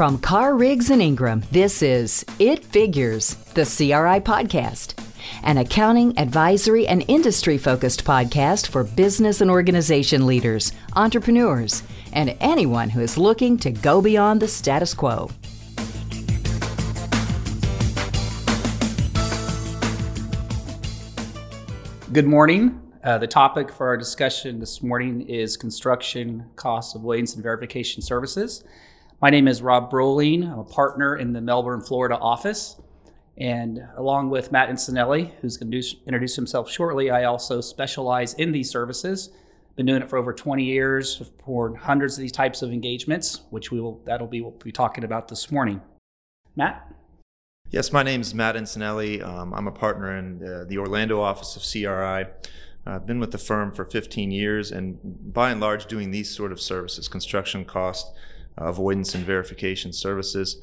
From Carr Riggs and Ingram, this is It Figures, the CRI podcast, an accounting, advisory, and industry focused podcast for business and organization leaders, entrepreneurs, and anyone who is looking to go beyond the status quo. Good morning. Uh, the topic for our discussion this morning is construction cost avoidance and verification services. My name is Rob Broline. I'm a partner in the Melbourne, Florida office. And along with Matt Incinelli, who's going to introduce himself shortly, I also specialize in these services. Been doing it for over 20 years for hundreds of these types of engagements, which we will that'll be what we'll be talking about this morning. Matt? Yes, my name is Matt Incinelli. Um, I'm a partner in uh, the Orlando office of CRI. I've been with the firm for 15 years and by and large doing these sort of services, construction cost avoidance and verification services.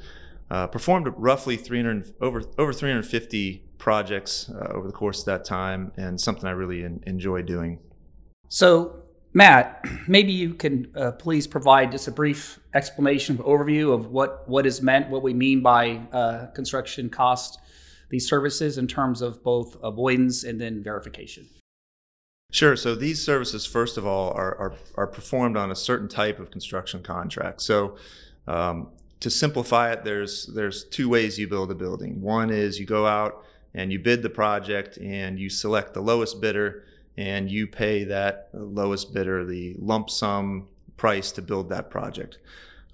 Uh, performed roughly 300 over over 350 projects uh, over the course of that time, and something I really in, enjoy doing. So Matt, maybe you can uh, please provide just a brief explanation, of overview of what, what is meant, what we mean by uh, construction cost, these services in terms of both avoidance and then verification. Sure. So these services, first of all, are, are, are performed on a certain type of construction contract. So um, to simplify it, there's there's two ways you build a building. One is you go out and you bid the project and you select the lowest bidder and you pay that lowest bidder the lump sum price to build that project.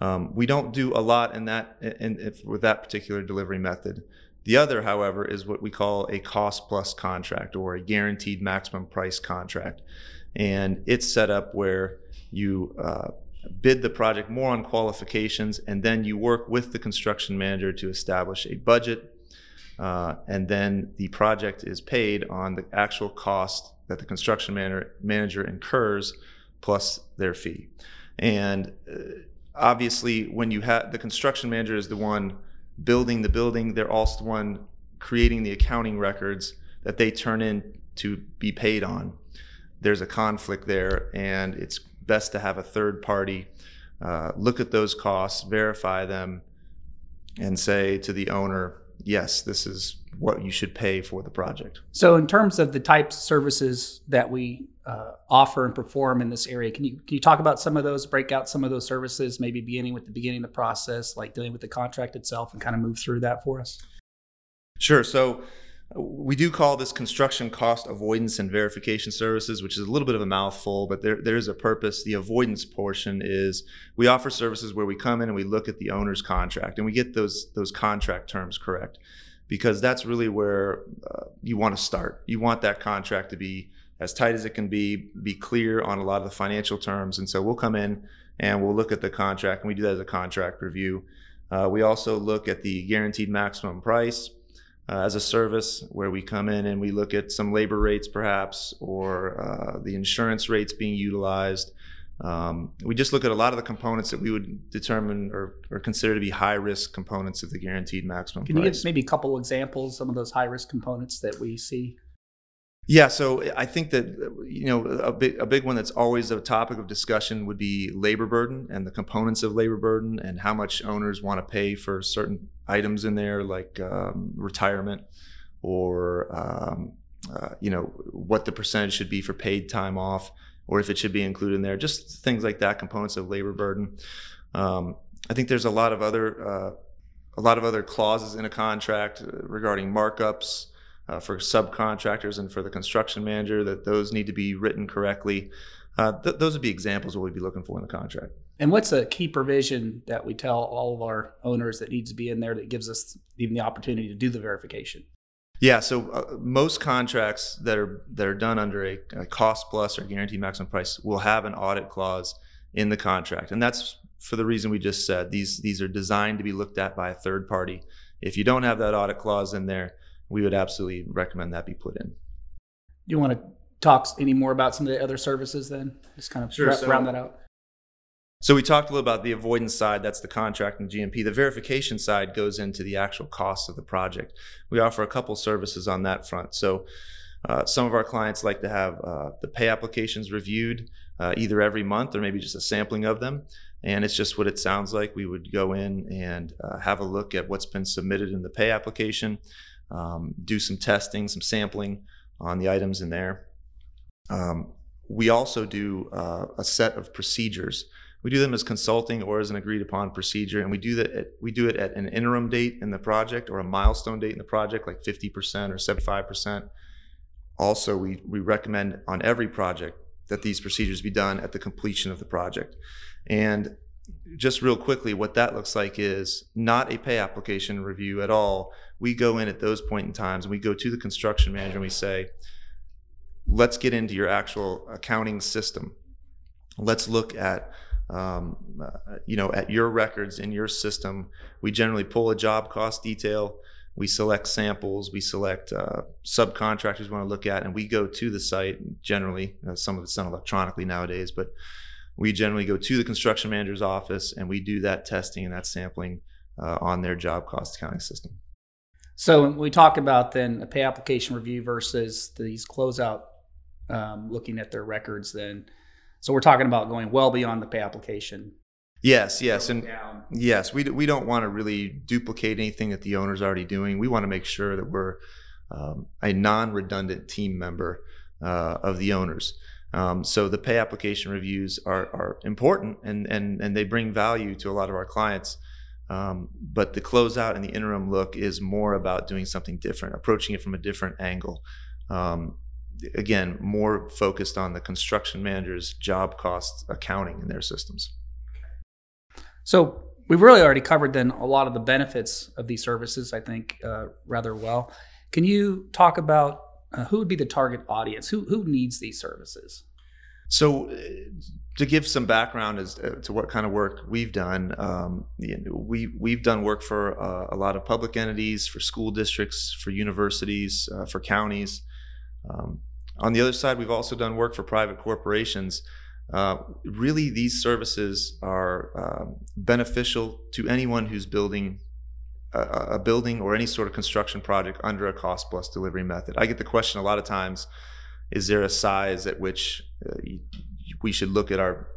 Um, we don't do a lot in that in, if, with that particular delivery method. The other, however, is what we call a cost plus contract or a guaranteed maximum price contract, and it's set up where you uh, bid the project more on qualifications, and then you work with the construction manager to establish a budget, uh, and then the project is paid on the actual cost that the construction manager, manager incurs plus their fee. And uh, obviously, when you have the construction manager is the one building the building, they're also the one creating the accounting records that they turn in to be paid on. There's a conflict there, and it's best to have a third party uh, look at those costs, verify them, and say to the owner, yes, this is what you should pay for the project. So, in terms of the types of services that we uh, offer and perform in this area, can you can you talk about some of those, break out some of those services, maybe beginning with the beginning of the process, like dealing with the contract itself, and kind of move through that for us? Sure. So. We do call this construction cost avoidance and verification services, which is a little bit of a mouthful, but there, there is a purpose. The avoidance portion is we offer services where we come in and we look at the owner's contract and we get those those contract terms correct because that's really where uh, you want to start. You want that contract to be as tight as it can be, be clear on a lot of the financial terms. And so we'll come in and we'll look at the contract, and we do that as a contract review. Uh, we also look at the guaranteed maximum price uh, as a service, where we come in and we look at some labor rates, perhaps, or uh, the insurance rates being utilized. Um, we just look at a lot of the components that we would determine or, or consider to be high risk components of the guaranteed maximum Can price. you give maybe a couple examples, some of those high risk components that we see? Yeah, so I think that you know a big a big one that's always a topic of discussion would be labor burden and the components of labor burden and how much owners want to pay for certain items in there like um, retirement or um, uh, you know what the percentage should be for paid time off or if it should be included in there, just things like that, components of labor burden. Um, I think there's a lot of other uh, a lot of other clauses in a contract uh, regarding markups uh, for subcontractors and for the construction manager that those need to be written correctly. Uh, th- those would be examples of what we'd be looking for in the contract. And what's a key provision that we tell all of our owners that needs to be in there that gives us even the opportunity to do the verification? Yeah, so uh, most contracts that are that are done under a, a, cost plus or guaranteed maximum price will have an audit clause in the contract, and that's for the reason we just said. These these are designed to be looked at by a third party. If you don't have that audit clause in there, we would absolutely recommend that be put in. Do you want to talk any more about some of the other services then? Just kind of sure, so, round that out. So we talked a little about the avoidance side, that's the contract and GMP. The verification side goes into the actual cost of the project. We offer a couple services on that front. So uh, some of our clients like to have uh, the pay applications reviewed uh, either every month or maybe just a sampling of them. and it's just what it sounds like. We would go in and uh, have a look at what's been submitted in the pay application, um, do some testing, some sampling on the items in there. Um, we also do uh, a set of procedures. We do them as consulting or as an agreed upon procedure, and we do that. At, we do it at an interim date in the project or a milestone date in the project, like 50% or 75%. Also, we we recommend on every project that these procedures be done at the completion of the project. And just real quickly, what that looks like is not a pay application review at all. We go in at those point in times and we go to the construction manager and we say, let's get into your actual accounting system. Let's look at um, uh, you know at your records in your system. We generally pull a job cost detail. We select samples. We select uh, subcontractors we want to look at, and we go to the site. Generally, uh, some of it's done electronically nowadays, but we generally go to the construction manager's office and we do that testing and that sampling uh, on their job cost accounting system. So when we talk about then a pay application review versus these closeout, um, looking at their records, then so we're talking about going well beyond the pay application. Yes, yes, and down. yes, we we don't want to really duplicate anything that the owner's already doing. We want to make sure that we're um, a non-redundant team member uh, of the owners. Um, so the pay application reviews are, are important and, and, and they bring value to a lot of our clients. Um, but the closeout and the interim look is more about doing something different, approaching it from a different angle. Um, again, more focused on the construction manager's job cost accounting in their systems. So we've really already covered then a lot of the benefits of these services, I think, uh, rather well. Can you talk about uh, who would be the target audience? Who who needs these services? So, uh, to give some background as uh, to what kind of work we've done, um, we we've done work for uh, a lot of public entities, for school districts, for universities, uh, for counties. Um, on the other side, we've also done work for private corporations. Uh, really, these services are um, beneficial to anyone who's building a, a, building or any sort of construction project under a cost plus delivery method. I get the question a lot of times: Is there a size at which uh, we should look at our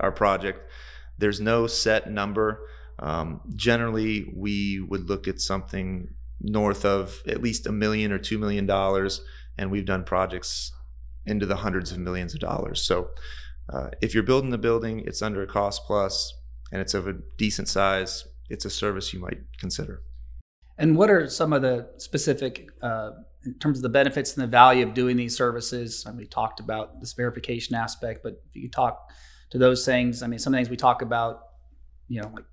our project? There's no set number. Um, generally, we would look at something north of at least a million or two million dollars, and we've done projects into the hundreds of millions of dollars. So, uh, if you're building the building, it's under a cost plus, and it's of a decent size it's a service you might consider. And what are some of the specific, uh, in terms of the benefits and the value of doing these services? I mean, we talked about this verification aspect, but if you talk to those things, I mean, some things we talk about, you know, like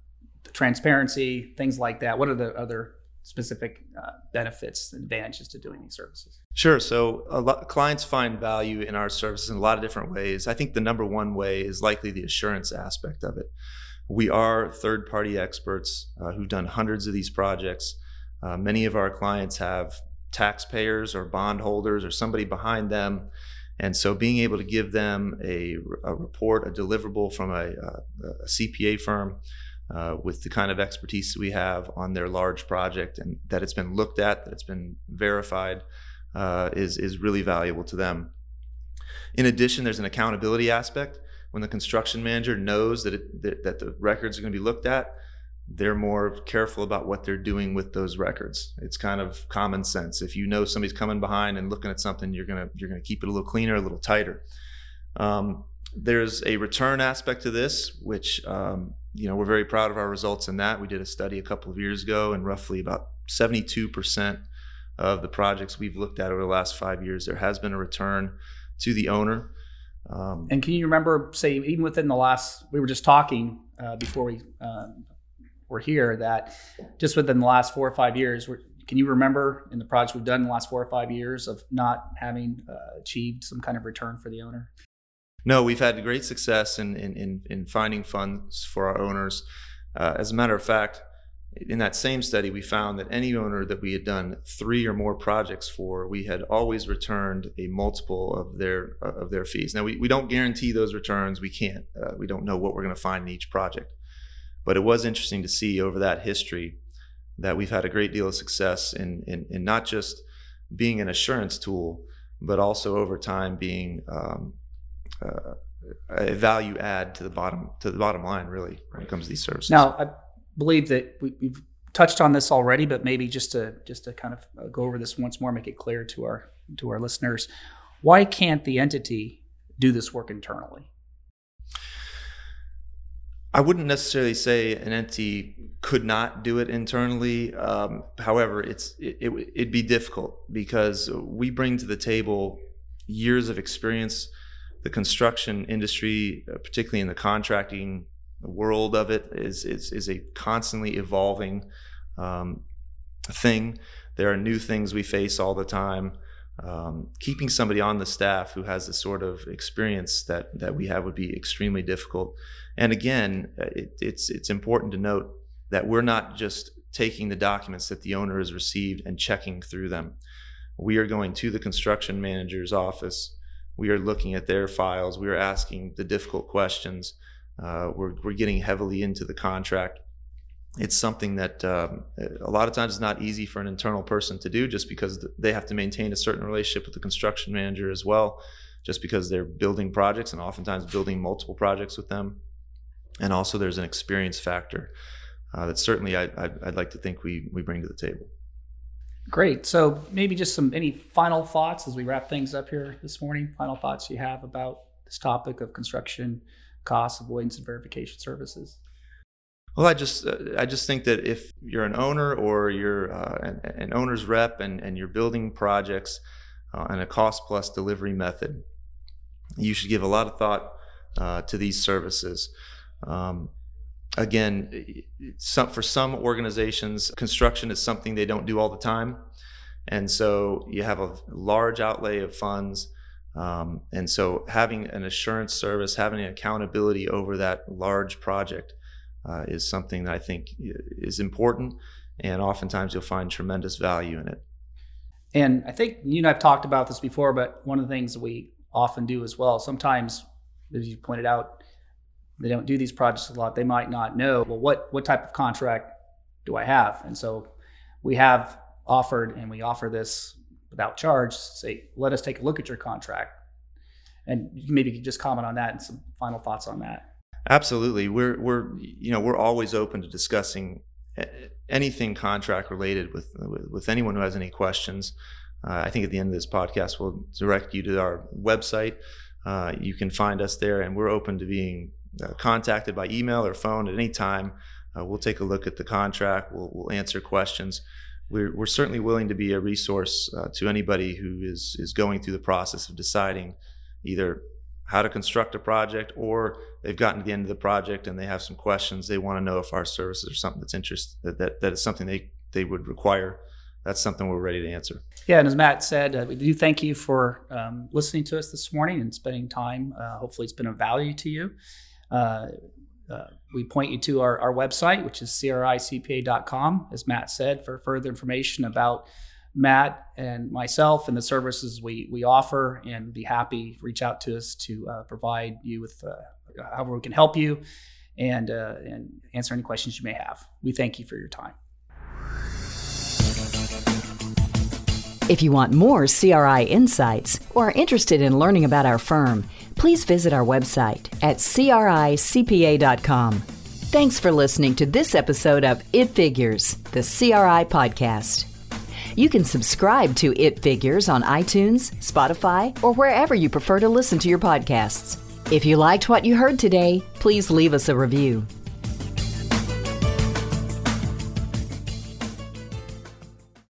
transparency, things like that. What are the other specific uh, benefits and advantages to doing these services? Sure. So lot, clients find value in our services in a lot of different ways. I think the number one way is likely the assurance aspect of it. We are third party experts uh, who've done hundreds of these projects. Uh, many of our clients have taxpayers or bondholders or somebody behind them. And so being able to give them a, a report, a deliverable from a, a CPA firm uh, with the kind of expertise we have on their large project and that it's been looked at, that it's been verified, uh, is, is really valuable to them. In addition, there's an accountability aspect when the construction manager knows that it, that, that the records are going to be looked at, they're more careful about what they're doing with those records. It's kind of common sense. If you know somebody's coming behind and looking at something, you're gonna you're gonna keep it a little cleaner, a little tighter. Um, there's a return aspect to this, which um, you know we're very proud of our results in that. We did a study a couple of years ago, and roughly about 72 percent of the projects we've looked at over the last five years, there has been a return to the owner. Um, and can you remember, say, even within the last, we were just talking uh, before we uh, were here that just within the last four or five years, can you remember in the projects we've done in the last four or five years of not having uh, achieved some kind of return for the owner? No, we've had great success in, in, in, in finding funds for our owners. Uh, as a matter of fact, in that same study, we found that any owner that we had done three or more projects for, we had always returned a multiple of their of their fees. Now, we, we don't guarantee those returns. We can't. Uh, we don't know what we're going to find in each project. But it was interesting to see over that history that we've had a great deal of success in, in, in not just being an assurance tool, but also over time being um, uh, a value add to the bottom to the bottom line really when it comes to these services. Now, I believe that we, we've touched on this already, but maybe just to just to kind of uh, go over this once more, make it clear to our to our listeners, why can't the entity do this work internally? I wouldn't necessarily say an entity could not do it internally. Um, however, it's it, it, it'd be difficult because we bring to the table years of experience. The construction industry, uh, particularly in the contracting world of it, is is, is a constantly evolving um, thing. There are new things we face all the time. Um, keeping somebody on the staff who has the sort of experience that that we have would be extremely difficult. And again, uh, it, it's it's important to note that we're not just taking the documents that the owner has received and checking through them. We are going to the construction manager's office. We are looking at their files. We are asking the difficult questions. Uh, we're, we're getting heavily into the contract it's something that um, a lot of times is not easy for an internal person to do just because they have to maintain a certain relationship with the construction manager as well just because they're building projects and oftentimes building multiple projects with them and also there's an experience factor uh, that certainly I, would like to think we, we bring to the table great. So maybe just some any final thoughts as we wrap things up here this morning? Final thoughts you have about this topic of construction costs avoidance and verification services? Well, I just uh, I just think that if you're an owner or you're uh, an, an, owner's rep and, and you're building projects uh, and a cost plus delivery method, you should give a lot of thought uh, to these services. Um, again, some, for some organizations, construction is something they don't do all the time, and so you have a large outlay of funds. Um, and so having an assurance service, having accountability over that large project uh, is something that I think is important, and oftentimes you'll find tremendous value in it. And I think you and I've talked about this before, but one of the things we often do as well, sometimes, as you pointed out, they don't do these projects a lot. They might not know, well, what what type of contract do I have? And so we have offered, and we offer this without charge. Say, let us take a look at your contract, and maybe you just comment on that and some final thoughts on that. Absolutely. We're we're you know we're always open to discussing anything contract related with with anyone who has any questions. Uh, I think at the end of this podcast, we'll direct you to our website. Uh, you can find us there, and we're open to being uh, contacted by email or phone at any time. Uh, we'll take a look at the contract. We'll, we'll answer questions. We're, we're certainly willing to be a resource uh, to anybody who is is going through the process of deciding either how to construct a project or they've gotten to the end of the project and they have some questions they want to know if our services are something that's interest that, that, that is something they, they would require that's something we're ready to answer yeah and as matt said uh, we do thank you for um, listening to us this morning and spending time uh, hopefully it's been of value to you uh, uh we point you to our, our website which is cricpa.com as matt said for further information about Matt and myself and the services we, we offer and be happy reach out to us to uh, provide you with uh, however we can help you and, uh, and answer any questions you may have. We thank you for your time. If you want more CRI insights or are interested in learning about our firm, please visit our website at cricpa.com. Thanks for listening to this episode of It Figures, the CRI podcast. You can subscribe to It Figures on iTunes, Spotify, or wherever you prefer to listen to your podcasts. If you liked what you heard today, please leave us a review.